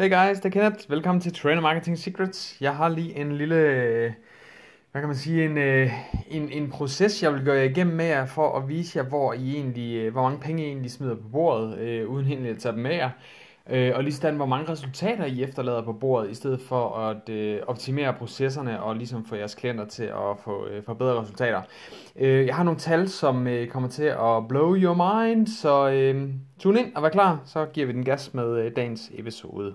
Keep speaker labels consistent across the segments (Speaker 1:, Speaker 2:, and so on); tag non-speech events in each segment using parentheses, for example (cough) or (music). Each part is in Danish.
Speaker 1: Hey guys, det er Kenneth. Velkommen til Trainer Marketing Secrets. Jeg har lige en lille, øh, hvad kan man sige, en, øh, en, en proces, jeg vil gøre igennem med jer, for at vise jer, hvor, I egentlig, øh, hvor mange penge I egentlig smider på bordet, øh, uden egentlig at tage dem med jer. Øh, og lige sådan, hvor mange resultater I efterlader på bordet, i stedet for at øh, optimere processerne og ligesom få jeres klienter til at få, øh, forbedre resultater. Øh, jeg har nogle tal, som øh, kommer til at blow your mind, så øh, tune ind og vær klar, så giver vi den gas med øh, dagens episode.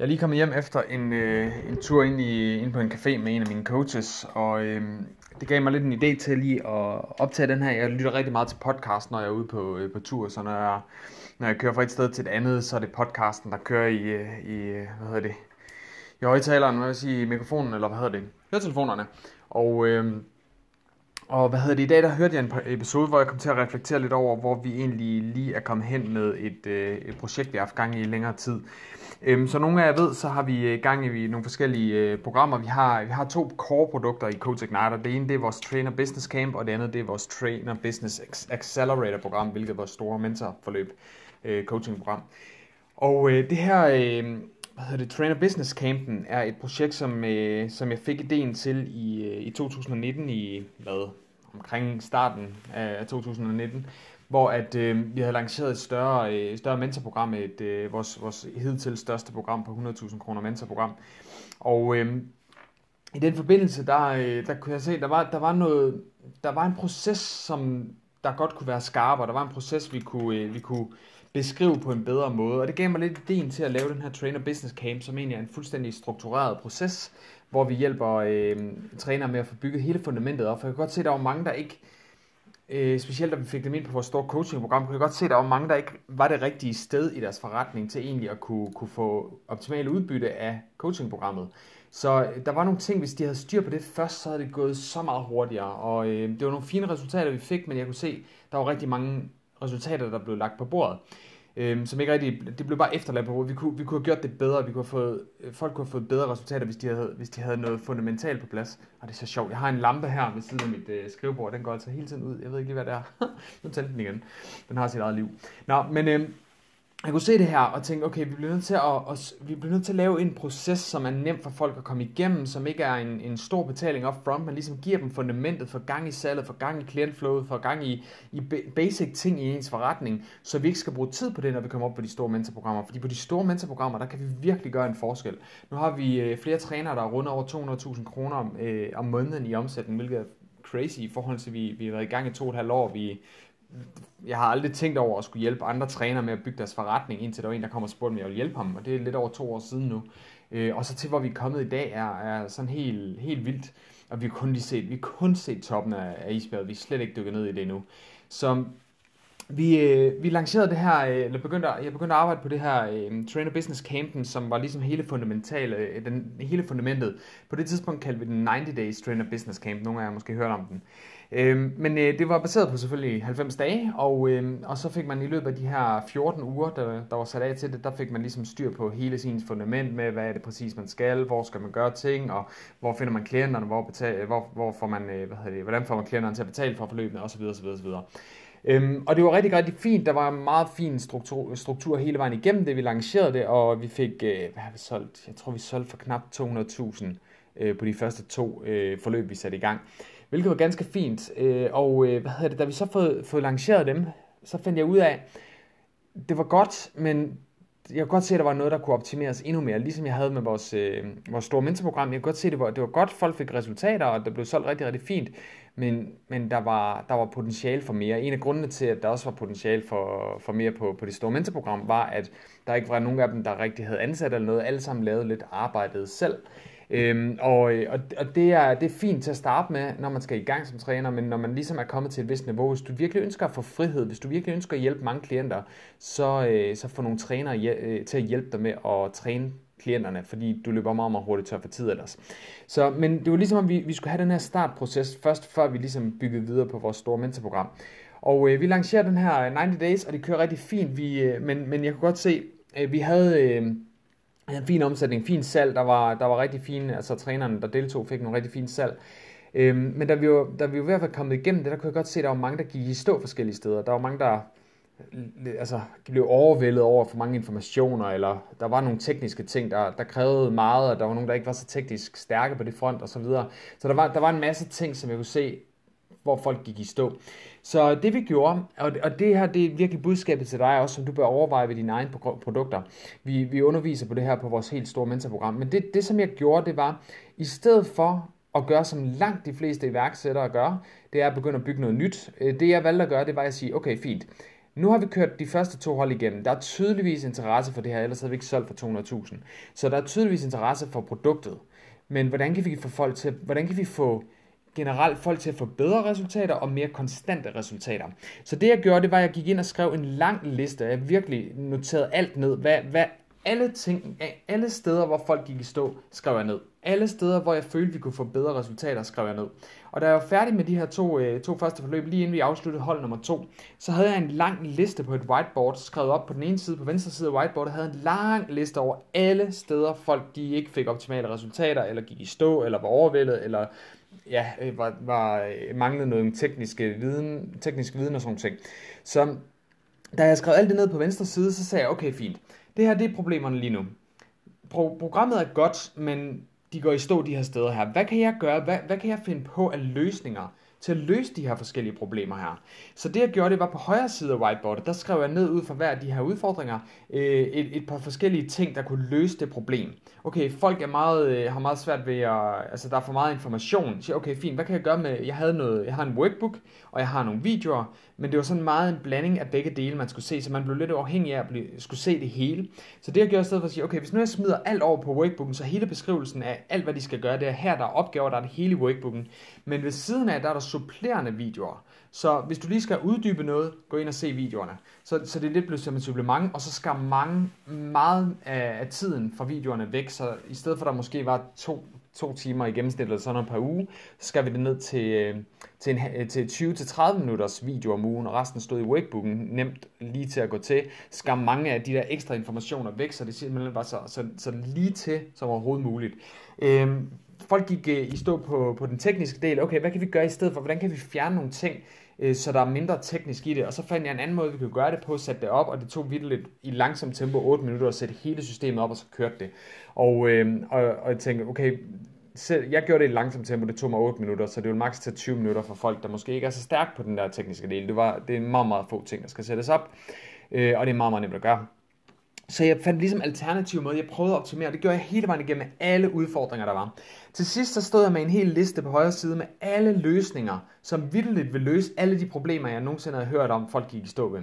Speaker 1: Jeg er lige kommet hjem efter en, øh, en tur ind, i, ind på en café med en af mine coaches, og øh, det gav mig lidt en idé til lige at optage den her. Jeg lytter rigtig meget til podcast, når jeg er ude på, øh, på tur, så når jeg, når jeg kører fra et sted til et andet, så er det podcasten, der kører i, øh, i øh, hvad hedder det, i højtaleren, hvad vil jeg sige, mikrofonen, eller hvad hedder det, høretelefonerne. Og, øh, og hvad hedder det, i dag der hørte jeg en episode, hvor jeg kom til at reflektere lidt over, hvor vi egentlig lige er kommet hen med et, øh, et projekt, vi har haft gang i i længere tid. Øhm, så nogle af jer ved, så har vi øh, gang i nogle forskellige øh, programmer. Vi har, vi har to core-produkter i Coach Igniter. Det ene det er vores Trainer Business Camp, og det andet det er vores Trainer Business Accelerator program, hvilket er vores store mentorforløb øh, coaching program. Og øh, det her øh, hvad hedder det, Trainer Business Campen er et projekt, som, øh, som jeg fik ideen til i, øh, i 2019, i hvad, omkring starten af 2019, hvor at øh, vi havde lanceret et større, øh, større mentorprogram, et, øh, vores, vores hidtil største program på 100.000 kroner mentorprogram. Og øh, i den forbindelse, der, øh, der kunne jeg se, der var, der var noget, der var en proces, som der godt kunne være skarp, og der var en proces, vi kunne, øh, vi kunne beskrive på en bedre måde. Og det gav mig lidt ideen til at lave den her Trainer Business Camp, som egentlig er en fuldstændig struktureret proces, hvor vi hjælper øh, trænere med at få bygget hele fundamentet op. For jeg kan godt se, at der var mange, der ikke øh, specielt da vi fik dem ind på vores store coachingprogram, kunne jeg godt se, at der var mange, der ikke var det rigtige sted i deres forretning til egentlig at kunne, kunne få optimale udbytte af coachingprogrammet. Så øh, der var nogle ting, hvis de havde styr på det først, så havde det gået så meget hurtigere. Og øh, det var nogle fine resultater, vi fik, men jeg kunne se, at der var rigtig mange resultater, der blev lagt på bordet øhm, som ikke rigtig, det blev bare efterladt på bordet. vi kunne, vi kunne have gjort det bedre, vi kunne have fået, øh, folk kunne have fået bedre resultater, hvis de havde, hvis de havde noget fundamentalt på plads. Og det er så sjovt, jeg har en lampe her ved siden af mit øh, skrivebord, den går altså hele tiden ud, jeg ved ikke lige, hvad det er. (laughs) nu tændte den igen, den har sit eget liv. Nå, men øh, jeg kunne se det her og tænke, okay, vi bliver nødt til at, at, vi bliver nødt til at lave en proces, som er nem for folk at komme igennem, som ikke er en, en stor betaling up front, men ligesom giver dem fundamentet for gang i salget, for gang i klientflowet, for gang i, i basic ting i ens forretning, så vi ikke skal bruge tid på det, når vi kommer op på de store mentorprogrammer. Fordi på de store mentorprogrammer, der kan vi virkelig gøre en forskel. Nu har vi øh, flere trænere, der runder over 200.000 kroner øh, om måneden i omsætning, hvilket er crazy i forhold til, at vi, vi har været i gang i to og et halvt år. Vi, jeg har aldrig tænkt over at skulle hjælpe andre trænere med at bygge deres forretning, indtil der var en, der kom og spurgte, om jeg ville hjælpe ham, og det er lidt over to år siden nu. Øh, og så til, hvor vi er kommet i dag, er, er sådan helt, helt vildt, og vi har kun lige set, vi har kun set toppen af, af isbjerget, vi er slet ikke dykket ned i det endnu. Så vi, øh, vi lancerede det her, øh, eller begyndte, jeg begyndte at arbejde på det her øh, Trainer Business Campen, som var ligesom hele fundamentale, øh, den, hele fundamentet. På det tidspunkt kaldte vi den 90 Days Trainer Business Camp, nogle af jer har måske hørt om den. Øh, men øh, det var baseret på selvfølgelig 90 dage, og, øh, og så fik man i løbet af de her 14 uger, der, der var sat af til det, der fik man ligesom styr på hele sin fundament med, hvad er det præcis man skal, hvor skal man gøre ting, og hvor finder man klienterne, hvor, betal, hvor, hvor får man, øh, hvad hedder det, hvordan får man klienterne til at betale for forløbene, osv. osv., osv. Øhm, og det var rigtig, rigtig fint. Der var en meget fin struktur, struktur hele vejen igennem det. Vi lancerede det, og vi fik, øh, hvad har vi solgt? Jeg tror, vi solgte for knap 200.000 øh, på de første to øh, forløb, vi satte i gang hvilket var ganske fint. Øh, og øh, hvad hedder det, da vi så fået, fået lanceret dem, så fandt jeg ud af, det var godt, men jeg kunne godt se, at der var noget, der kunne optimeres endnu mere, ligesom jeg havde med vores, øh, vores store mentorprogram. Jeg kunne godt se, at det var, det var godt, folk fik resultater, og det blev solgt rigtig, rigtig fint, men, men der, var, der var potentiale for mere. En af grundene til, at der også var potentiale for, for mere på, på det store mentorprogram, var, at der ikke var nogen af dem, der rigtig havde ansat eller noget. Alle sammen lavede lidt arbejdet selv. Øhm, og øh, og, og det, er, det er fint til at starte med, når man skal i gang som træner, men når man ligesom er kommet til et vist niveau, hvis du virkelig ønsker at få frihed, hvis du virkelig ønsker at hjælpe mange klienter, så, øh, så få nogle trænere øh, til at hjælpe dig med at træne klienterne, fordi du løber meget, meget hurtigt tør for tid ellers. Så, men det var ligesom, at vi, vi skulle have den her startproces først, før vi ligesom byggede videre på vores store mentorprogram. Og øh, vi lancerer den her øh, 90 Days, og det kører rigtig fint, vi, øh, men, men jeg kunne godt se, øh, vi havde... Øh, en fin omsætning, fin salg, der var, der var rigtig fine, altså trænerne, der deltog, fik nogle rigtig fine salg. Øhm, men da vi, jo, da vi jo i hvert fald kommet igennem det, der kunne jeg godt se, at der var mange, der gik i stå forskellige steder. Der var mange, der altså, blev overvældet over for mange informationer, eller der var nogle tekniske ting, der, der krævede meget, og der var nogen, der ikke var så teknisk stærke på det front, og så videre. Så der var, der var en masse ting, som jeg kunne se, hvor folk gik i stå. Så det vi gjorde, og det, og det her det er virkelig budskabet til dig også, som du bør overveje ved dine egne produkter. Vi, vi underviser på det her på vores helt store mentorprogram. Men det, det som jeg gjorde, det var, i stedet for at gøre, som langt de fleste iværksættere gør, det er at begynde at bygge noget nyt. Øh, det jeg valgte at gøre, det var at sige, okay fint, nu har vi kørt de første to hold igennem. Der er tydeligvis interesse for det her, ellers havde vi ikke solgt for 200.000. Så der er tydeligvis interesse for produktet. Men hvordan kan vi få folk til, hvordan kan vi få generelt folk til at få bedre resultater og mere konstante resultater. Så det jeg gjorde, det var, at jeg gik ind og skrev en lang liste. Jeg virkelig noterede alt ned. Hvad, hvad alle ting, alle steder, hvor folk gik i stå, skrev jeg ned. Alle steder, hvor jeg følte, vi kunne få bedre resultater, skrev jeg ned. Og da jeg var færdig med de her to, øh, to første forløb, lige inden vi afsluttede hold nummer to, så havde jeg en lang liste på et whiteboard, skrevet op på den ene side, på venstre side af whiteboardet, havde en lang liste over alle steder, folk de ikke fik optimale resultater, eller gik i stå, eller var overvældet, eller ja, øh, var, var øh, manglede noget teknisk viden, teknisk viden og sådan ting. Så da jeg skrev alt det ned på venstre side, så sagde jeg, okay, fint. Det her, det er problemerne lige nu. Pro- programmet er godt, men de går i stå de her steder her. Hvad kan jeg gøre? Hvad, hvad kan jeg finde på af løsninger til at løse de her forskellige problemer her? Så det jeg gjorde, det var på højre side af whiteboardet, der skrev jeg ned ud for hver af de her udfordringer, øh, et, et par forskellige ting, der kunne løse det problem. Okay, folk er meget, øh, har meget svært ved at, altså der er for meget information. Så okay, fint, hvad kan jeg gøre med, jeg havde noget, jeg har en workbook, og jeg har nogle videoer, men det var sådan meget en blanding af begge dele, man skulle se, så man blev lidt afhængig af at blive, skulle se det hele. Så det jeg gjorde i stedet for at sige, okay, hvis nu jeg smider alt over på workbooken, så hele beskrivelsen af alt, hvad de skal gøre, det er her, der er opgaver, der er det hele i workbooken. Men ved siden af, der er der supplerende videoer. Så hvis du lige skal uddybe noget, gå ind og se videoerne. Så, så det er lidt blevet som et supplement, og så skal mange meget af, af tiden fra videoerne væk, så i stedet for at der måske var to, to timer i gennemsnit eller sådan noget per uge, så skal vi det ned til, øh, til, en, øh, til 20-30 minutters video om ugen, og resten stod i workbooken nemt lige til at gå til. Skam mange af de der ekstra informationer væk, så det simpelthen var så, så, så lige til som overhovedet muligt. Øhm, folk gik øh, i stå på, på den tekniske del. Okay, hvad kan vi gøre i stedet for? Hvordan kan vi fjerne nogle ting, øh, så der er mindre teknisk i det? Og så fandt jeg en anden måde, vi kunne gøre det på, sætte det op, og det tog vildt lidt i langsomt tempo, 8 minutter, at sætte hele systemet op, og så kørte det. Og, øh, og, og jeg tænkte, okay, selv, jeg gjorde det i langsomt tempo, det tog mig 8 minutter, så det vil maks tage 20 minutter for folk, der måske ikke er så stærke på den der tekniske del. Det, var, det er meget, meget få ting, der skal sættes op, øh, og det er meget, meget nemt at gøre. Så jeg fandt ligesom alternative måder, jeg prøvede at optimere, det gjorde jeg hele vejen igennem med alle udfordringer, der var. Til sidst så stod jeg med en hel liste på højre side med alle løsninger, som vildt vil løse alle de problemer, jeg nogensinde havde hørt om, folk gik i stå ved.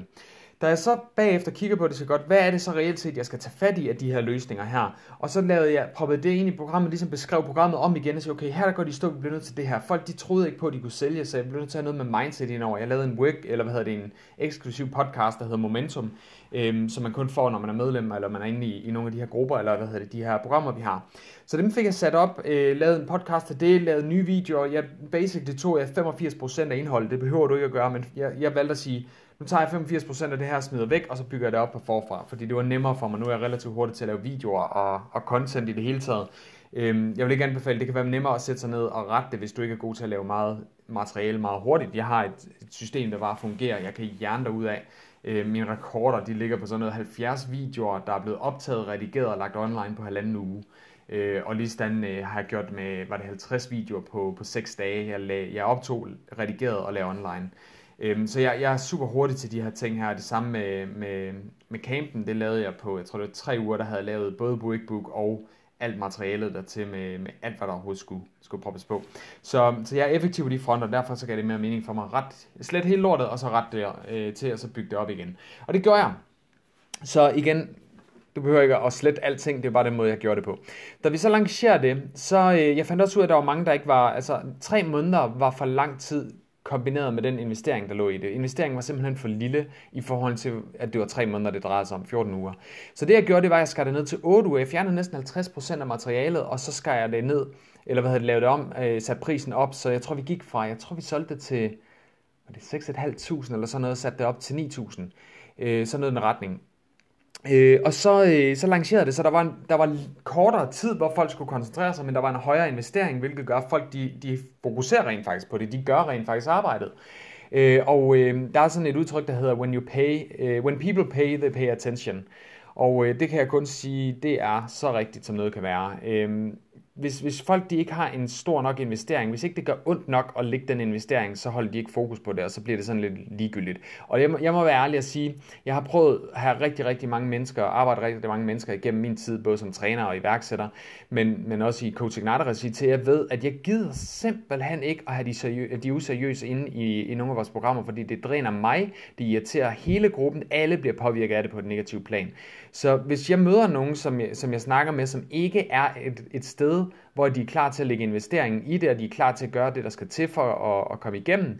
Speaker 1: Da jeg så bagefter kigger på det så godt, hvad er det så reelt set, jeg skal tage fat i af de her løsninger her? Og så lavede jeg, proppede det ind i programmet, ligesom beskrev programmet om igen og sagde, okay, her der går de stå, vi bliver nødt til det her. Folk de troede ikke på, at de kunne sælge, så jeg blev nødt til at have noget med mindset indover. Jeg lavede en work, eller hvad hedder det, en eksklusiv podcast, der hedder Momentum, øhm, som man kun får, når man er medlem, eller man er inde i, i nogle af de her grupper, eller hvad hedder det, de her programmer, vi har. Så dem fik jeg sat op, øh, lavet en podcast til det, lavet nye videoer. Jeg, basically tog jeg 85% af indholdet, det behøver du ikke at gøre, men jeg, jeg valgte at sige, nu tager jeg 85% af det her smider væk, og så bygger jeg det op på forfra, fordi det var nemmere for mig. Nu er jeg relativt hurtig til at lave videoer og, og content i det hele taget. Øhm, jeg vil ikke anbefale, det kan være nemmere at sætte sig ned og rette det, hvis du ikke er god til at lave meget materiale meget hurtigt. Jeg har et, et system, der bare fungerer. Jeg kan hjerne dig ud af. Øh, mine rekorder, de ligger på sådan noget 70 videoer, der er blevet optaget, redigeret og lagt online på halvanden uge. Øh, og lige sådan øh, har jeg gjort med, var det 50 videoer på, på 6 dage. Jeg, lag, jeg optog, redigeret og lavede online. Øhm, så jeg, jeg er super hurtig til de her ting her. Det samme med, med, med campen, det lavede jeg på, jeg tror det var tre uger, der havde jeg lavet både workbook og alt materialet dertil med, med alt, hvad der overhovedet skulle, skulle proppes på. Så, så jeg er effektiv på de fronter, og derfor så gav det mere mening for mig ret, slet hele lortet, og så ret det øh, til, at så bygge det op igen. Og det gør jeg. Så igen, du behøver ikke at slette alting, det er bare den måde, jeg gjorde det på. Da vi så lancerede det, så øh, jeg fandt også ud af, at der var mange, der ikke var, altså tre måneder var for lang tid kombineret med den investering, der lå i det. Investeringen var simpelthen for lille i forhold til, at det var tre måneder, det drejede sig om, 14 uger. Så det jeg gjorde, det var, at jeg skar det ned til 8 uger. Jeg fjernede næsten 50% af materialet, og så skar jeg det ned, eller hvad havde det, lavet det om, øh, satte prisen op, så jeg tror, vi gik fra, jeg tror, vi solgte det til, var det 6.500 eller sådan noget, satte det op til 9.000. Øh, sådan noget i den retning. Øh, og så, øh, så lancerede det, så der var, en, der var kortere tid, hvor folk skulle koncentrere sig, men der var en højere investering, hvilket gør, at folk de, de fokuserer rent faktisk på det. De gør rent faktisk arbejdet. Øh, og øh, der er sådan et udtryk, der hedder, when, you pay, øh, when people pay, they pay attention. Og øh, det kan jeg kun sige, det er så rigtigt, som noget kan være. Øh, hvis, hvis folk de ikke har en stor nok investering, hvis ikke det gør ondt nok at lægge den investering, så holder de ikke fokus på det, og så bliver det sådan lidt ligegyldigt. Og jeg må, jeg må være ærlig at sige, jeg har prøvet at have rigtig, rigtig mange mennesker, arbejde rigtig mange mennesker igennem min tid, både som træner og iværksætter, men, men også i coaching regi til jeg ved, at jeg gider simpelthen ikke at have de, seriø- de useriøse inde i, i nogle af vores programmer, fordi det dræner mig, det irriterer hele gruppen, alle bliver påvirket af det på et negativt plan. Så hvis jeg møder nogen, som jeg, som jeg snakker med, som ikke er et, et sted, hvor de er klar til at lægge investeringen i det, og de er klar til at gøre det, der skal til for at, at komme igennem,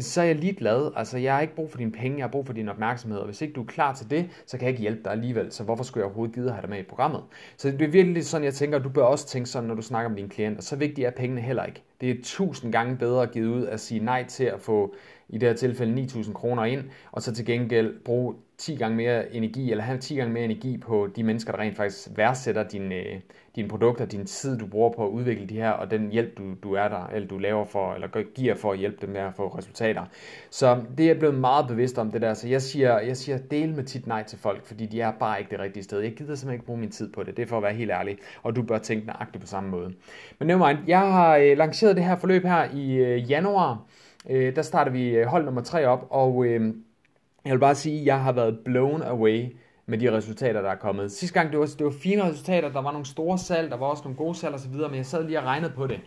Speaker 1: så er jeg ligeglad. Altså, jeg har ikke brug for dine penge, jeg har brug for din opmærksomhed, og hvis ikke du er klar til det, så kan jeg ikke hjælpe dig alligevel, så hvorfor skulle jeg overhovedet gide at have dig med i programmet? Så det er virkelig sådan, jeg tænker, at du bør også tænke sådan, når du snakker med dine klienter. Så vigtigt er pengene heller ikke. Det er tusind gange bedre at give ud at sige nej til at få i det her tilfælde 9.000 kroner ind, og så til gengæld bruge 10 gange mere energi, eller have 10 gange mere energi på de mennesker, der rent faktisk værdsætter dine, øh, dine produkter, din tid, du bruger på at udvikle de her, og den hjælp, du, du er der, eller du laver for, eller giver for at hjælpe dem med at få resultater. Så det er jeg blevet meget bevidst om det der, så jeg siger, jeg siger del med tit nej til folk, fordi de er bare ikke det rigtige sted. Jeg gider simpelthen ikke bruge min tid på det, det er for at være helt ærlig, og du bør tænke nøjagtigt på samme måde. Men nevermind, jeg har øh, lanceret det her forløb her i øh, januar, der starter vi hold nummer 3 op, og øh, jeg vil bare sige, at jeg har været blown away med de resultater, der er kommet. Sidste gang, det var, det var fine resultater, der var nogle store salg, der var også nogle gode salg osv., men jeg sad lige og regnede på det.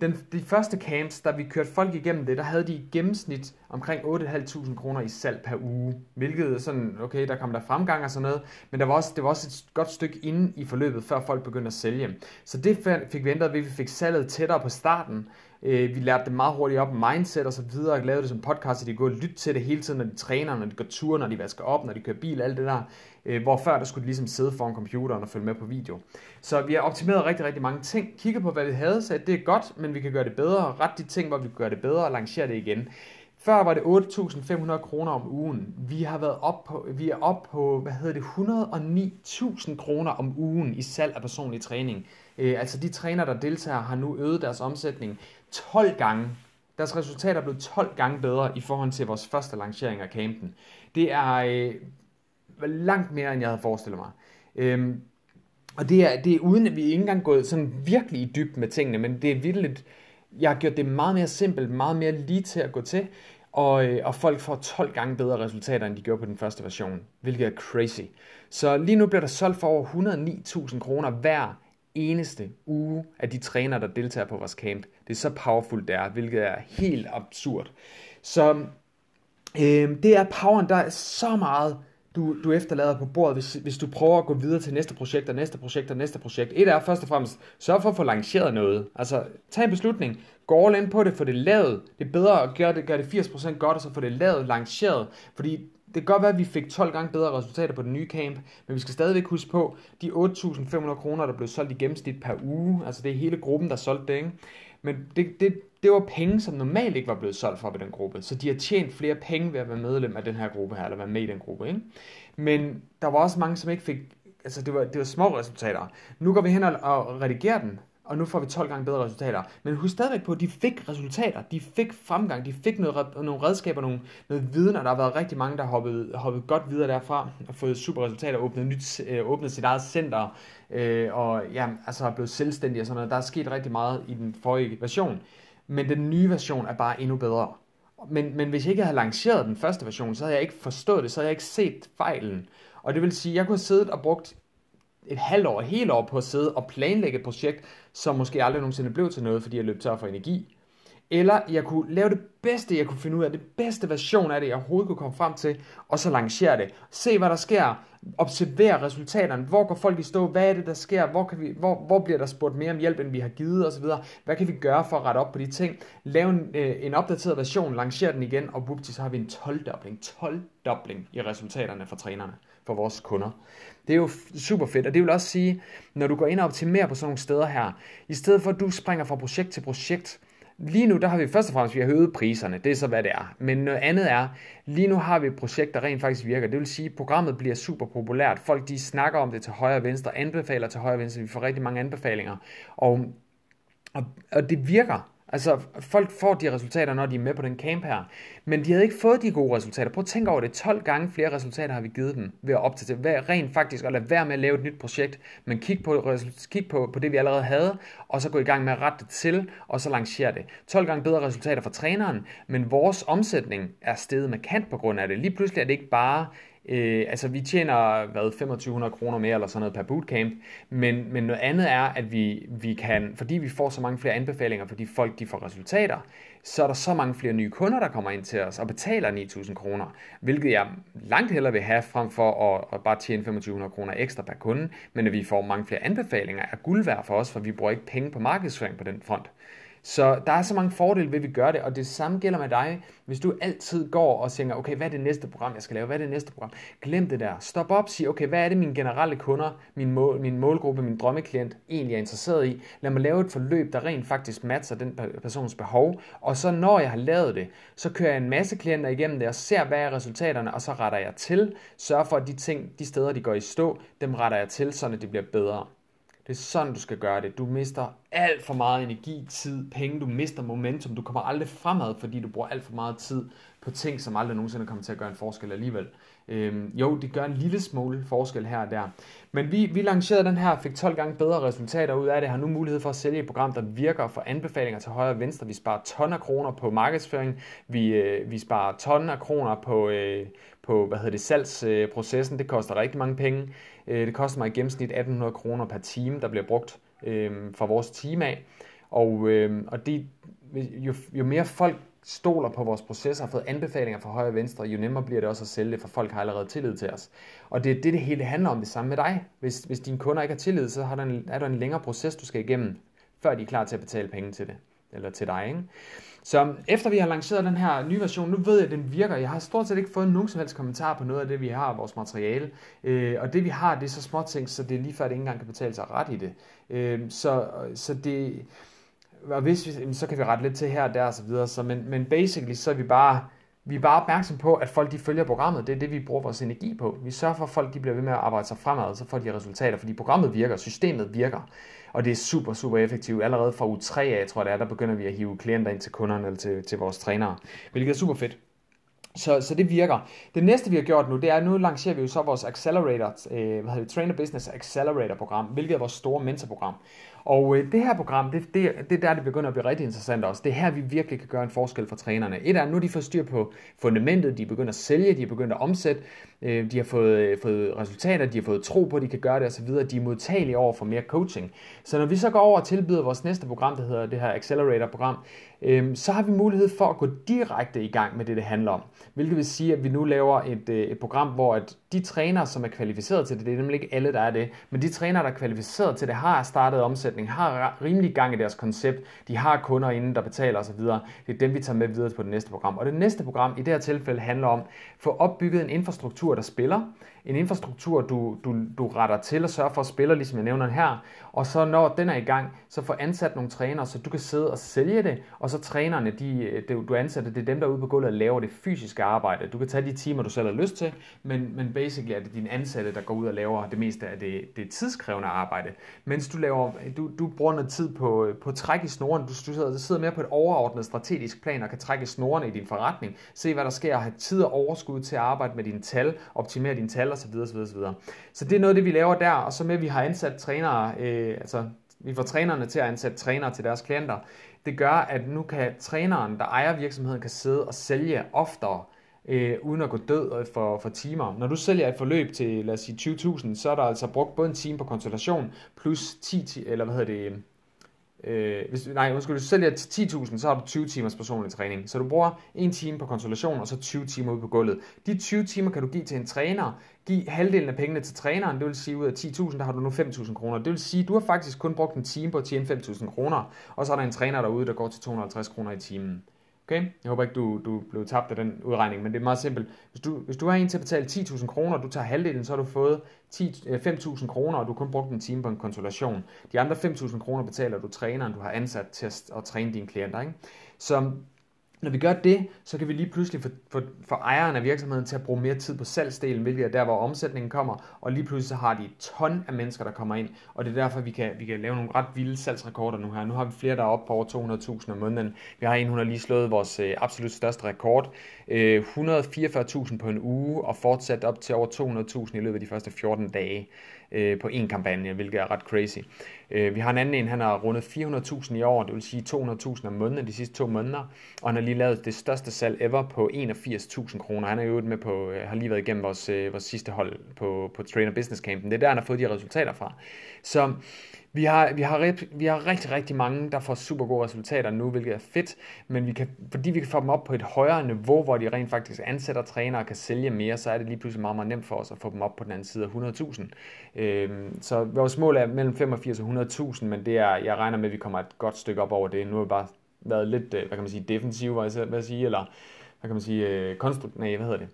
Speaker 1: Den, de første camps, da vi kørte folk igennem det, der havde de i gennemsnit omkring 8.500 kroner i salg per uge, hvilket er sådan, okay, der kom der fremgang og sådan noget, men der var også, det var også et godt stykke inde i forløbet, før folk begyndte at sælge. Så det fik vi ændret ved, at vi fik salget tættere på starten, Øh, vi lærte det meget hurtigt op, mindset og så videre, og lavede det som podcast, så de går og lytte til det hele tiden, når de træner, når de går tur, når de vasker op, når de kører bil, alt det der. Øh, hvor før der skulle de ligesom sidde foran computeren og følge med på video. Så vi har optimeret rigtig, rigtig mange ting. Kigget på, hvad vi havde, så det er godt, men vi kan gøre det bedre. Ret de ting, hvor vi kan gøre det bedre og lancere det igen. Før var det 8.500 kroner om ugen. Vi har været op på, vi er op på, hvad hedder det, 109.000 kroner om ugen i salg af personlig træning. Øh, altså de træner, der deltager, har nu øget deres omsætning 12 gange. Deres resultater er blevet 12 gange bedre i forhold til vores første lancering af campen. Det er øh, langt mere, end jeg havde forestillet mig. Øhm, og det er, det er uden, at vi ikke engang gået sådan virkelig i dybden med tingene, men det er vildt, jeg har gjort det meget mere simpelt, meget mere lige til at gå til, og, øh, og folk får 12 gange bedre resultater, end de gjorde på den første version, hvilket er crazy. Så lige nu bliver der solgt for over 109.000 kroner hver eneste uge af de træner, der deltager på vores camp. Det er så powerful det er, hvilket er helt absurd. Så øh, det er poweren, der er så meget, du, du efterlader på bordet, hvis, hvis du prøver at gå videre til næste projekt, og næste projekt, og næste projekt. Et er først og fremmest, sørg for at få lanceret noget. Altså, tag en beslutning, gå all in på det, få det lavet. Det er bedre at gøre det, gøre det 80% godt, og så få det lavet, lanceret. Fordi det kan godt være, at vi fik 12 gange bedre resultater på den nye camp, men vi skal stadigvæk huske på, de 8.500 kroner, der blev solgt i gennemsnit per uge, altså det er hele gruppen, der solgte det, ikke? Men det, det, det var penge, som normalt ikke var blevet solgt for ved den gruppe, så de har tjent flere penge ved at være medlem af den her gruppe her, eller være med i den gruppe, ikke? Men der var også mange, som ikke fik, altså det var, det var små resultater. Nu går vi hen og, og redigerer den, og nu får vi 12 gange bedre resultater. Men husk stadigvæk på, at de fik resultater, de fik fremgang, de fik noget, nogle redskaber, nogle, noget viden, og der har været rigtig mange, der har hoppet, hoppet godt videre derfra, og fået super resultater, åbnet, nyt, øh, åbnet sit eget center, øh, og ja, altså er blevet selvstændige og sådan noget. Der er sket rigtig meget i den forrige version, men den nye version er bare endnu bedre. Men, men hvis jeg ikke havde lanceret den første version, så havde jeg ikke forstået det, så havde jeg ikke set fejlen. Og det vil sige, at jeg kunne have siddet og brugt et halvt år, et helt år på at sidde og planlægge et projekt, som måske aldrig nogensinde blev til noget, fordi jeg løb tør for energi eller jeg kunne lave det bedste, jeg kunne finde ud af, det bedste version af det, jeg overhovedet kunne komme frem til, og så lancere det. Se, hvad der sker. Observere resultaterne. Hvor går folk i stå? Hvad er det, der sker? Hvor, kan vi, hvor, hvor bliver der spurgt mere om hjælp, end vi har givet osv.? Hvad kan vi gøre for at rette op på de ting? Lave en, øh, en opdateret version, lancere den igen, og whoopty, så har vi en 12-dobling. 12-dobling i resultaterne for trænerne, for vores kunder. Det er jo super fedt, og det vil også sige, når du går ind og optimerer på sådan nogle steder her, i stedet for at du springer fra projekt til projekt, Lige nu, der har vi først og fremmest, vi har øget priserne, det er så hvad det er. Men noget andet er, lige nu har vi et projekt, der rent faktisk virker. Det vil sige, at programmet bliver super populært. Folk de snakker om det til højre og venstre, anbefaler til højre og venstre. Vi får rigtig mange anbefalinger. Og, og, og det virker. Altså, folk får de resultater, når de er med på den camp her. Men de havde ikke fået de gode resultater. Prøv at tænke over det. 12 gange flere resultater har vi givet dem ved at opdatere. Hvad, rent faktisk at lade være med at lave et nyt projekt, men kig på, kig på, på det, vi allerede havde, og så gå i gang med at rette det til, og så lancere det. 12 gange bedre resultater for træneren, men vores omsætning er steget markant på grund af det. Lige pludselig er det ikke bare Øh, altså vi tjener hvad 2500 kroner mere eller sådan noget per bootcamp, men, men noget andet er, at vi, vi kan, fordi vi får så mange flere anbefalinger, fordi folk de får resultater, så er der så mange flere nye kunder, der kommer ind til os og betaler 9000 kroner, hvilket jeg langt hellere vil have frem for at, at bare tjene 2500 kroner ekstra per kunde, men at vi får mange flere anbefalinger er guld værd for os, for vi bruger ikke penge på markedsføring på den front. Så der er så mange fordele ved, at vi gør det, og det samme gælder med dig. Hvis du altid går og tænker, okay, hvad er det næste program, jeg skal lave? Hvad er det næste program? Glem det der. Stop op, sig, okay, hvad er det mine generelle kunder, min, mål, min målgruppe, min drømmeklient egentlig er interesseret i? Lad mig lave et forløb, der rent faktisk matcher den persons behov, og så når jeg har lavet det, så kører jeg en masse klienter igennem det, og ser, hvad er resultaterne, og så retter jeg til. Sørg for, at de ting, de steder, de går i stå, dem retter jeg til, så det bliver bedre. Det er sådan, du skal gøre det. Du mister alt for meget energi, tid, penge. Du mister momentum. Du kommer aldrig fremad, fordi du bruger alt for meget tid på ting, som aldrig nogensinde kommer til at gøre en forskel alligevel. Øhm, jo, det gør en lille smule forskel her og der. Men vi, vi lancerede den her, fik 12 gange bedre resultater ud af det, har nu mulighed for at sælge et program, der virker for anbefalinger til højre og venstre. Vi sparer ton af kroner på markedsføring, vi, øh, vi sparer ton af kroner på, øh, på hvad hedder det, salgsprocessen. Det koster rigtig mange penge. Øh, det koster mig i gennemsnit 1800 kroner per time, der bliver brugt øh, fra vores team af. Og, øh, og det, jo, jo mere folk stoler på vores processer, og har fået anbefalinger fra højre og venstre, jo nemmere bliver det også at sælge det, for folk har allerede tillid til os. Og det er det, det hele handler om, det samme med dig. Hvis, hvis dine kunder ikke har tillid, så har der en, er der en længere proces, du skal igennem, før de er klar til at betale penge til det, eller til dig. Ikke? Så efter vi har lanceret den her nye version, nu ved jeg, at den virker. Jeg har stort set ikke fået nogen som helst kommentar på noget af det, vi har vores materiale. Øh, og det vi har, det er så småting, så det er lige før, det ikke engang kan betale sig ret i det. Øh, så, så det... Og hvis vi, så kan vi rette lidt til her og der og så videre. Så, men, men basically, så er vi bare vi er bare opmærksom på, at folk de følger programmet. Det er det, vi bruger vores energi på. Vi sørger for, at folk de bliver ved med at arbejde sig fremad, så får de resultater, fordi programmet virker, systemet virker. Og det er super, super effektivt. Allerede fra u 3 af, tror jeg det er, der begynder vi at hive klienter ind til kunderne eller til, til vores trænere, hvilket er super fedt. Så, så det virker. Det næste vi har gjort nu, det er, at nu lancerer vi jo så vores Accelerator, øh, hvad hedder det, Trainer Business Accelerator program, hvilket er vores store mentorprogram. Og øh, det her program, det, det, det er der, det begynder at blive rigtig interessant også. Det er her, vi virkelig kan gøre en forskel for trænerne. Et er, nu de får styr på fundamentet, de er begyndt at sælge, de er begyndt at omsætte, øh, de har fået, øh, fået resultater, de har fået tro på, at de kan gøre det osv., de er modtagelige over for mere coaching. Så når vi så går over og tilbyder vores næste program, der hedder det her Accelerator-program, øh, så har vi mulighed for at gå direkte i gang med det, det handler om. Hvilket vil sige, at vi nu laver et, øh, et program, hvor at de trænere, som er kvalificeret til det, det er nemlig ikke alle, der er det, men de trænere, der er kvalificeret til det, har startet omsætning, har rimelig gang i deres koncept, de har kunder inden, der betaler osv. Det er dem, vi tager med videre på det næste program. Og det næste program i det her tilfælde handler om at få opbygget en infrastruktur, der spiller, en infrastruktur, du, du, du retter til og sørger for at spille, ligesom jeg nævner her. Og så når den er i gang, så får ansat nogle trænere, så du kan sidde og sælge det, og så trænerne, de, de, du ansætter, det er dem, der er ude på gulvet og laver det fysiske arbejde. Du kan tage de timer, du selv har lyst til, men, men basically er det dine ansatte, der går ud og laver det meste af det, det tidskrævende arbejde. Mens du, laver, du, du bruger noget tid på, på træk i snoren, du, du, sidder, du sidder mere på et overordnet strategisk plan og kan trække snorene i din forretning, se hvad der sker, og have tid og overskud til at arbejde med dine tal, optimere dine tal osv. osv., osv. Så det er noget af det, vi laver der, og så med, at vi har ansat trænere, øh, altså vi får trænerne til at ansætte trænere til deres klienter. Det gør, at nu kan træneren, der ejer virksomheden, kan sidde og sælge oftere, øh, uden at gå død øh, for, for timer. Når du sælger et forløb til, lad os sige, 20.000, så er der altså brugt både en time på konsultation, plus 10, eller hvad hedder det, Øh, hvis, nej, hvis du sælger til 10.000, så har du 20 timers personlig træning. Så du bruger en time på konsultation, og så 20 timer ude på gulvet. De 20 timer kan du give til en træner give halvdelen af pengene til træneren, det vil sige ud af 10.000, der har du nu 5.000 kroner. Det vil sige, du har faktisk kun brugt en time på at tjene 5.000 kroner, og så er der en træner derude, der går til 250 kroner i timen. Okay? Jeg håber ikke, du, du blev tabt af den udregning, men det er meget simpelt. Hvis du, hvis du har en til at betale 10.000 kroner, og du tager halvdelen, så har du fået 5.000 øh, kroner, og du har kun brugt en time på en konsultation. De andre 5.000 kroner betaler du træneren, du har ansat til at, at træne dine klienter. Ikke? Så når vi gør det, så kan vi lige pludselig få, få, få ejeren af virksomheden til at bruge mere tid på salgsdelen, hvilket er der, hvor omsætningen kommer, og lige pludselig så har de et ton af mennesker, der kommer ind, og det er derfor, vi kan, vi kan lave nogle ret vilde salgsrekorder nu her. Nu har vi flere, der er oppe på over 200.000 om måneden. Vi har en, hun har lige slået vores øh, absolut største rekord. Øh, 144.000 på en uge, og fortsat op til over 200.000 i løbet af de første 14 dage øh, på en kampagne, hvilket er ret crazy. Øh, vi har en anden en, han har rundet 400.000 i år, det vil sige 200.000 om måneden de sidste to måneder, og han har lige lavet det største salg ever på 81.000 kroner. Han er jo med på, øh, har lige været igennem vores, øh, vores sidste hold på, på Trainer Business Campen. Det er der, han har fået de resultater fra. Så vi har, vi, har, vi har rigtig, rigtig mange, der får super gode resultater nu, hvilket er fedt, men vi kan, fordi vi kan få dem op på et højere niveau, hvor de rent faktisk ansætter trænere og kan sælge mere, så er det lige pludselig meget, meget nemt for os at få dem op på den anden side af 100.000. Øhm, så vores mål er mellem 85 og 100.000, men det er, jeg regner med, at vi kommer et godt stykke op over det. Nu har vi bare været lidt, øh, hvad kan man sige, defensiv, hvad jeg sige, eller hvad kan man sige, øh, konstrukt, nej, hvad hedder det?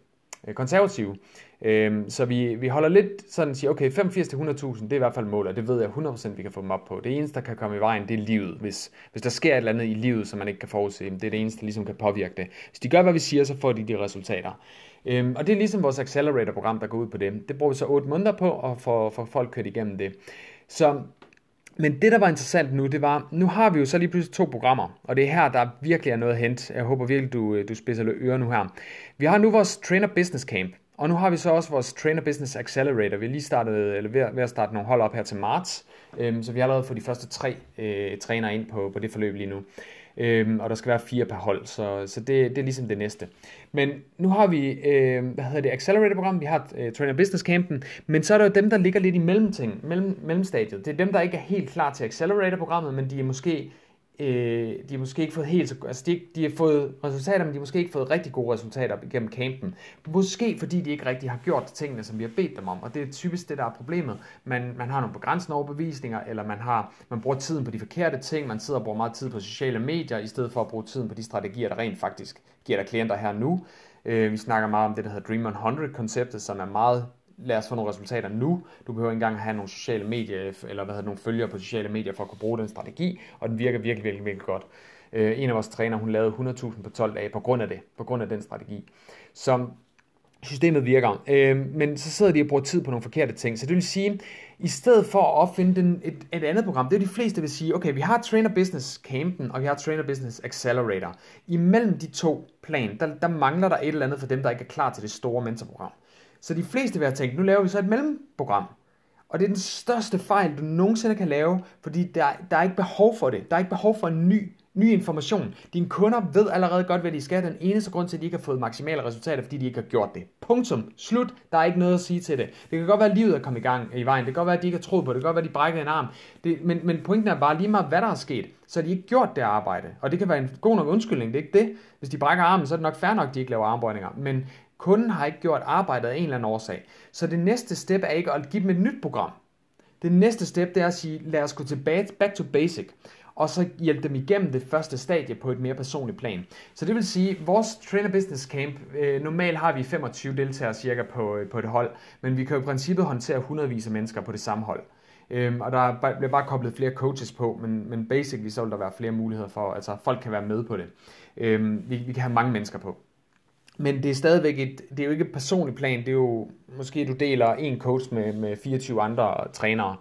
Speaker 1: Øh, konservative. Øhm, så vi, vi holder lidt sådan siger, okay, 85 til 100.000, det er i hvert fald målet, og det ved jeg 100% vi kan få dem op på. Det eneste, der kan komme i vejen, det er livet. Hvis, hvis der sker et eller andet i livet, som man ikke kan forudse, det er det eneste, der ligesom kan påvirke det. Hvis de gør, hvad vi siger, så får de de resultater. Øhm, og det er ligesom vores Accelerator-program, der går ud på det. Det bruger vi så 8 måneder på, og får, får folk kørt igennem det. Så men det, der var interessant nu, det var, nu har vi jo så lige pludselig to programmer, og det er her, der virkelig er noget at hente. Jeg håber virkelig, du, øh, du spidser ører nu her. Vi har nu vores Trainer Business Camp, og nu har vi så også vores Trainer Business Accelerator. Vi er lige startet, eller ved, ved at starte nogle hold op her til marts, øhm, så vi har allerede fået de første tre øh, trænere ind på, på det forløb lige nu. Øhm, og der skal være fire per hold, så, så det, det er ligesom det næste. Men nu har vi, øh, hvad hedder det, Accelerator-program, vi har øh, Trainer Business Campen, men så er der jo dem, der ligger lidt i mellemting, mellem, mellemstadiet. Det er dem, der ikke er helt klar til Accelerator-programmet, men de er måske øh, de har måske ikke fået helt så, altså de, de har fået resultater, men de har måske ikke fået rigtig gode resultater gennem campen. Måske fordi de ikke rigtig har gjort tingene, som vi har bedt dem om, og det er typisk det, der er problemet. Man, man har nogle begrænsende overbevisninger, eller man, har, man bruger tiden på de forkerte ting, man sidder og bruger meget tid på sociale medier, i stedet for at bruge tiden på de strategier, der rent faktisk giver dig klienter her nu. Øh, vi snakker meget om det, der hedder Dream 100-konceptet, som er meget lad os få nogle resultater nu. Du behøver ikke engang have nogle sociale medier, eller hvad hedder, nogle følgere på sociale medier for at kunne bruge den strategi, og den virker virkelig, virkelig, virkelig godt. Øh, en af vores træner, hun lavede 100.000 på 12 dage på grund af det, på grund af den strategi. Så systemet virker. Øh, men så sidder de og bruger tid på nogle forkerte ting. Så det vil sige, i stedet for at opfinde den, et, et andet program, det er de fleste vil sige, okay, vi har Trainer Business Campen, og vi har Trainer Business Accelerator. Imellem de to plan, der, der mangler der et eller andet for dem, der ikke er klar til det store mentorprogram. Så de fleste vil have tænkt, nu laver vi så et mellemprogram. Og det er den største fejl, du nogensinde kan lave, fordi der, der er ikke behov for det. Der er ikke behov for en ny, ny information. Dine kunder ved allerede godt, hvad de skal. Den eneste grund til, at de ikke har fået maksimale resultater, fordi de ikke har gjort det. Punktum. Slut. Der er ikke noget at sige til det. Det kan godt være, at livet er kommet i gang i vejen. Det kan godt være, at de ikke har troet på det. Det kan godt være, at de brækkede en arm. Det, men, men pointen er bare lige meget, hvad der er sket. Så har de ikke gjort det arbejde. Og det kan være en god nok undskyldning. Det er ikke det. Hvis de brækker armen, så er det nok fair nok, at de ikke laver armbøjninger. Men Kunden har ikke gjort arbejdet af en eller anden årsag. Så det næste step er ikke at give dem et nyt program. Det næste step det er at sige, lad os gå tilbage, back to basic, og så hjælpe dem igennem det første stadie på et mere personligt plan. Så det vil sige, at vores Trainer Business Camp, øh, normalt har vi 25 deltagere cirka på, øh, på et hold, men vi kan jo i princippet håndtere hundredvis af mennesker på det samme hold. Øhm, og der bliver bare koblet flere coaches på, men, men basically så vil der være flere muligheder for, altså folk kan være med på det. Øhm, vi, vi kan have mange mennesker på. Men det er stadigvæk et, det er jo ikke et personligt plan, det er jo, måske du deler en coach med, med 24 andre trænere.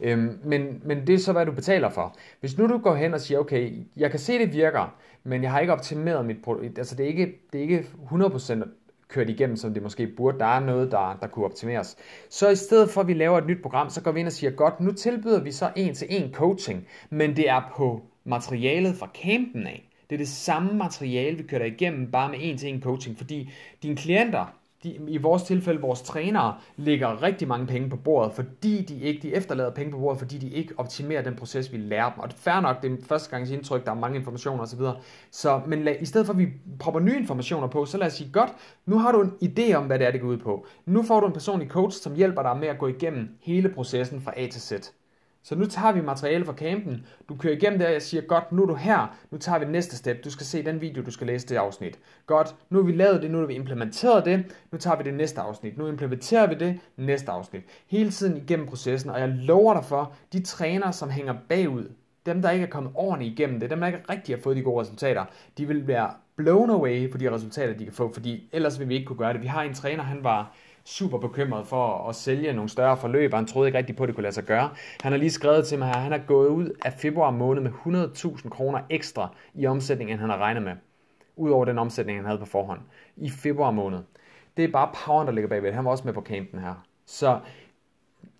Speaker 1: Øhm, men, men det er så, hvad du betaler for. Hvis nu du går hen og siger, okay, jeg kan se, det virker, men jeg har ikke optimeret mit produkt, altså det er ikke, det er ikke 100% kørt igennem, som det måske burde. Der er noget, der, der kunne optimeres. Så i stedet for, at vi laver et nyt program, så går vi ind og siger, godt, nu tilbyder vi så en til en coaching, men det er på materialet fra campen af. Det er det samme materiale, vi kører igennem, bare med en til en coaching, fordi dine klienter, de, i vores tilfælde, vores trænere lægger rigtig mange penge på bordet, fordi de ikke, de efterlader penge på bordet, fordi de ikke optimerer den proces, vi lærer dem. Og det er fair nok, det er første gangs indtryk, der er mange informationer osv. Så, men lad, i stedet for, at vi propper nye informationer på, så lad os sige, godt, nu har du en idé om, hvad det er, det går ud på. Nu får du en personlig coach, som hjælper dig med at gå igennem hele processen fra A til Z. Så nu tager vi materiale fra campen, du kører igennem der, jeg siger, godt, nu er du her, nu tager vi næste step, du skal se den video, du skal læse det afsnit. Godt, nu har vi lavet det, nu har vi implementeret det, nu tager vi det næste afsnit, nu implementerer vi det næste afsnit. Hele tiden igennem processen, og jeg lover dig for, de træner, som hænger bagud, dem der ikke er kommet ordentligt igennem det, dem der ikke rigtig har fået de gode resultater, de vil være blown away på de resultater, de kan få, fordi ellers vil vi ikke kunne gøre det. Vi har en træner, han var super bekymret for at sælge nogle større forløb, og han troede ikke rigtig på, at det kunne lade sig gøre. Han har lige skrevet til mig her, han er gået ud af februar måned med 100.000 kroner ekstra i omsætning, end han har regnet med. Udover den omsætning, han havde på forhånd. I februar måned. Det er bare poweren, der ligger bagved. Han var også med på campen her. Så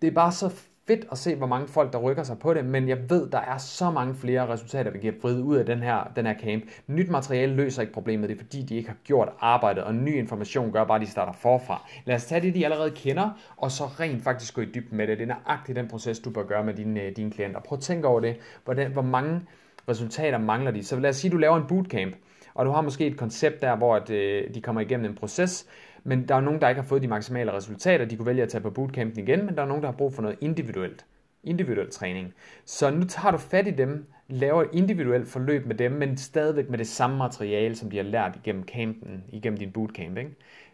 Speaker 1: det er bare så fedt at se, hvor mange folk, der rykker sig på det, men jeg ved, der er så mange flere resultater, vi kan vride ud af den her, den her camp. Nyt materiale løser ikke problemet, det er fordi, de ikke har gjort arbejdet, og ny information gør bare, at de starter forfra. Lad os tage det, de allerede kender, og så rent faktisk gå i dybden med det. Det er nøjagtigt den proces, du bør gøre med dine, øh, dine klienter. Prøv at tænke over det. Hvordan, hvor mange resultater mangler de? Så lad os sige, at du laver en bootcamp, og du har måske et koncept der, hvor at, øh, de kommer igennem en proces, men der er nogen, der ikke har fået de maksimale resultater. De kunne vælge at tage på bootcampen igen, men der er nogen, der har brug for noget individuelt. Individuel træning. Så nu tager du fat i dem, laver et individuelt forløb med dem, men stadigvæk med det samme materiale, som de har lært igennem campen, igennem din bootcamp. Ikke?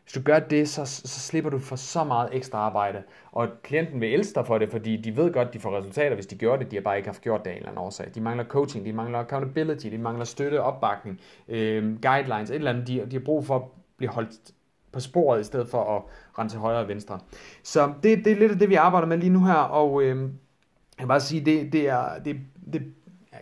Speaker 1: Hvis du gør det, så, så slipper du for så meget ekstra arbejde. Og klienten vil elske dig for det, fordi de ved godt, de får resultater, hvis de gjorde det. De har bare ikke haft gjort det af en eller anden årsag. De mangler coaching, de mangler accountability, de mangler støtte, opbakning, øh, guidelines, et eller andet. De, de har brug for at blive holdt på sporet, i stedet for at rende til højre og venstre. Så det, det er lidt af det, vi arbejder med lige nu her, og øh, jeg vil bare sige, det, det, er, det, det,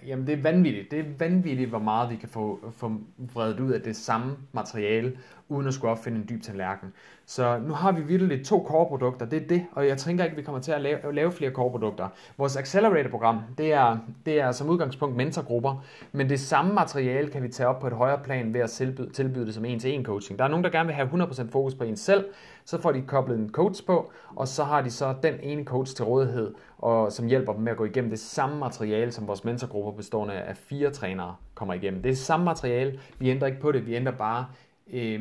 Speaker 1: jamen det er vanvittigt. Det er vanvittigt, hvor meget vi kan få, få vredet ud af det samme materiale, uden at skulle opfinde en dyb tallerken. Så nu har vi virkelig to core-produkter, det er det, og jeg tænker ikke, at vi kommer til at lave, lave flere core-produkter. Vores Accelerator-program, det er, det er som udgangspunkt mentorgrupper, men det samme materiale kan vi tage op på et højere plan ved at tilbyde, tilbyde det som en-til-en coaching. Der er nogen, der gerne vil have 100% fokus på en selv, så får de koblet en coach på, og så har de så den ene coach til rådighed, og som hjælper dem med at gå igennem det samme materiale, som vores mentorgrupper bestående af fire trænere kommer igennem. Det er samme materiale, vi ændrer ikke på det, vi ændrer bare øh,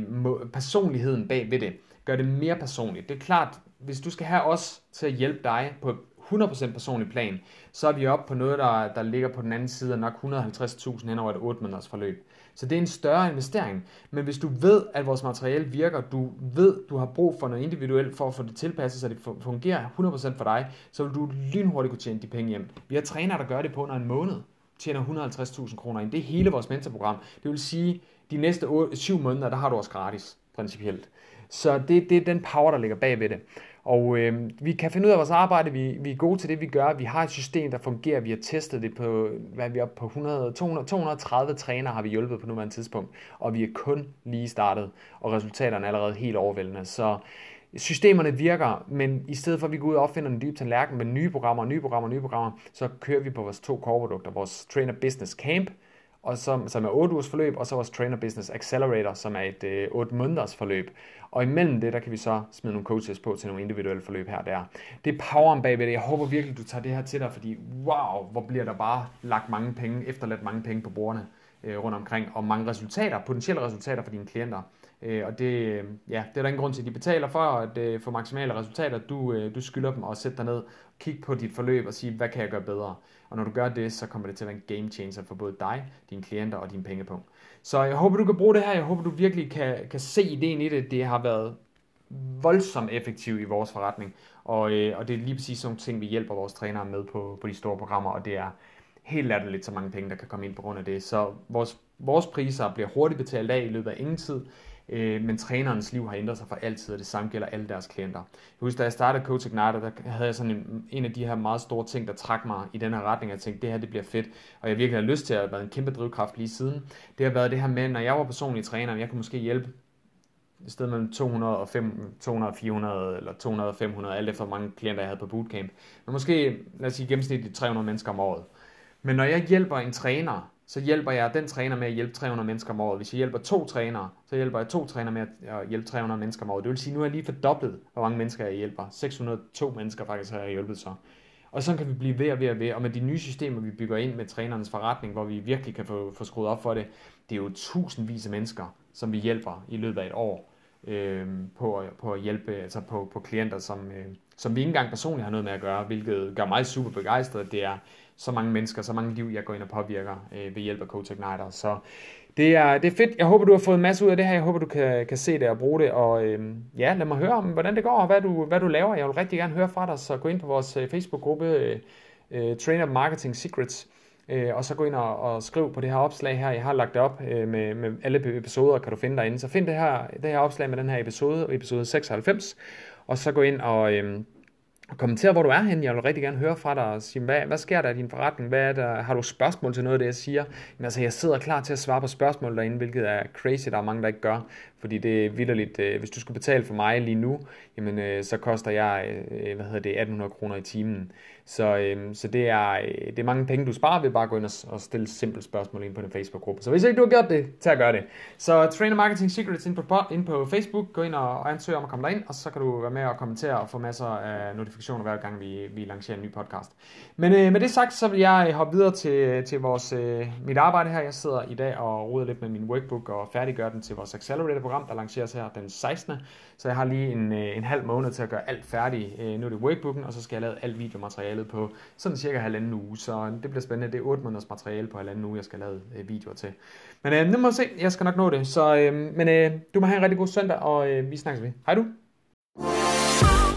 Speaker 1: personligheden bag ved det. Gør det mere personligt. Det er klart, hvis du skal have os til at hjælpe dig på 100% personlig plan, så er vi oppe på noget, der, der ligger på den anden side af nok 150.000 hen over et 8 måneders forløb. Så det er en større investering. Men hvis du ved, at vores materiale virker, du ved, du har brug for noget individuelt for at få det tilpasset, så det fungerer 100% for dig, så vil du lynhurtigt kunne tjene de penge hjem. Vi har trænere, der gør det på under en måned tjener 150.000 kroner ind. Det er hele vores mentorprogram. Det vil sige, de næste 8, 7 måneder, der har du også gratis, principielt. Så det, det er den power, der ligger bag ved det. Og øh, vi kan finde ud af vores arbejde, vi, vi er gode til det, vi gør. Vi har et system, der fungerer. Vi har testet det på, hvad er vi oppe på 100, 200, 230 trænere har vi hjulpet på nuværende tidspunkt. Og vi er kun lige startet, og resultaterne er allerede helt overvældende. Så systemerne virker, men i stedet for at vi går ud og opfinder en dyb tallerken med nye programmer, nye programmer, nye programmer, så kører vi på vores to core-produkter. Vores Trainer Business Camp, og som, som er 8 ugers forløb, og så vores Trainer Business Accelerator, som er et øh, 8 måneders forløb. Og imellem det, der kan vi så smide nogle coaches på til nogle individuelle forløb her og der. Det er poweren bagved det. Jeg håber virkelig, du tager det her til dig, fordi wow, hvor bliver der bare lagt mange penge, efterladt mange penge på bordene øh, rundt omkring, og mange resultater, potentielle resultater for dine klienter. Øh, og det, øh, ja, det er der ingen grund til, at de betaler for at øh, få maksimale resultater. Du, øh, du skylder dem at sætte dig ned, kigge på dit forløb og sige, hvad kan jeg gøre bedre? Og når du gør det, så kommer det til at være en game changer for både dig, dine klienter og din pengepunkt. Så jeg håber, du kan bruge det her. Jeg håber, du virkelig kan, kan se ideen i det. Det har været voldsomt effektivt i vores forretning. Og, øh, og det er lige præcis sådan nogle ting, vi hjælper vores trænere med på, på de store programmer, og det er helt latterligt så mange penge, der kan komme ind på grund af det. Så vores, vores priser bliver hurtigt betalt af i løbet af ingen tid. Øh, men trænerens liv har ændret sig for altid, og det samme gælder alle deres klienter. Jeg husker, da jeg startede Coach Ignite, der havde jeg sådan en, en af de her meget store ting, der trak mig i den her retning. Jeg tænkte, det her det bliver fedt, og jeg virkelig har lyst til at have været en kæmpe drivkraft lige siden. Det har været det her med, når jeg var personlig træner, jeg kunne måske hjælpe i stedet mellem 200 og 200, 400 eller 200 og 500, alt efter hvor mange klienter jeg havde på bootcamp. Men måske, lad os sige, gennemsnitligt 300 mennesker om året. Men når jeg hjælper en træner så hjælper jeg den træner med at hjælpe 300 mennesker om året. Hvis jeg hjælper to trænere, så hjælper jeg to trænere med at hjælpe 300 mennesker om året. Det vil sige, at nu har jeg lige fordoblet, hvor mange mennesker jeg hjælper. 602 mennesker faktisk har jeg hjulpet så. Og så kan vi blive ved og ved og ved. Og med de nye systemer, vi bygger ind med trænernes forretning, hvor vi virkelig kan få, få skruet op for det, det er jo tusindvis af mennesker, som vi hjælper i løbet af et år øh, på, på at hjælpe altså på, på klienter, som, øh, som vi ikke engang personligt har noget med at gøre, hvilket gør mig super begejstret. Det er så mange mennesker, så mange liv, jeg går ind og påvirker øh, ved hjælp af Coach Igniter. Så det er, det er fedt. Jeg håber, du har fået en masse ud af det her. Jeg håber, du kan, kan se det og bruge det. Og øh, ja, lad mig høre om, hvordan det går, og hvad du, hvad du laver. Jeg vil rigtig gerne høre fra dig, så gå ind på vores øh, Facebook-gruppe øh, øh, Trainer Marketing Secrets. Øh, og så gå ind og, og skriv på det her opslag her. Jeg har lagt det op øh, med, med alle episoder, kan du finde derinde. Så find det her, det her opslag med den her episode, episode 96. Og så gå ind og... Øh, og kommentere, hvor du er henne. Jeg vil rigtig gerne høre fra dig og sige, hvad, hvad sker der i din forretning? Hvad er der? Har du spørgsmål til noget af det, jeg siger? Jamen, altså, jeg sidder klar til at svare på spørgsmål derinde, hvilket er crazy, der er mange, der ikke gør. Fordi det er vidderligt, øh, hvis du skulle betale for mig lige nu, jamen, øh, så koster jeg, øh, hvad hedder det, 1800 kroner i timen. Så, øh, så det, er, øh, det er mange penge, du sparer ved bare at gå ind og, og stille simple spørgsmål ind på den Facebook-gruppe. Så hvis ikke du har gjort det, tag at gøre det. Så Trainer Marketing Secrets ind på, ind på Facebook, gå ind og, og ansøg om at komme derind, og så kan du være med og kommentere og få masser af notifikationer hver gang, vi, vi lancerer en ny podcast. Men øh, med det sagt, så vil jeg øh, hoppe videre til, til vores, øh, mit arbejde her. Jeg sidder i dag og roder lidt med min workbook og færdiggør den til vores Accelerator-program, der lanceres her den 16. Så jeg har lige en, øh, en halv måned til at gøre alt færdigt. Øh, nu er det workbooken, og så skal jeg lave alt videomaterialet på sådan cirka halvanden uge. Så det bliver spændende. Det er 8 måneders materiale på halvanden uge, jeg skal lave øh, videoer til. Men øh, nu må vi se. Jeg skal nok nå det. Så, øh, men øh, du må have en rigtig god søndag, og øh, vi snakkes ved. Hej du.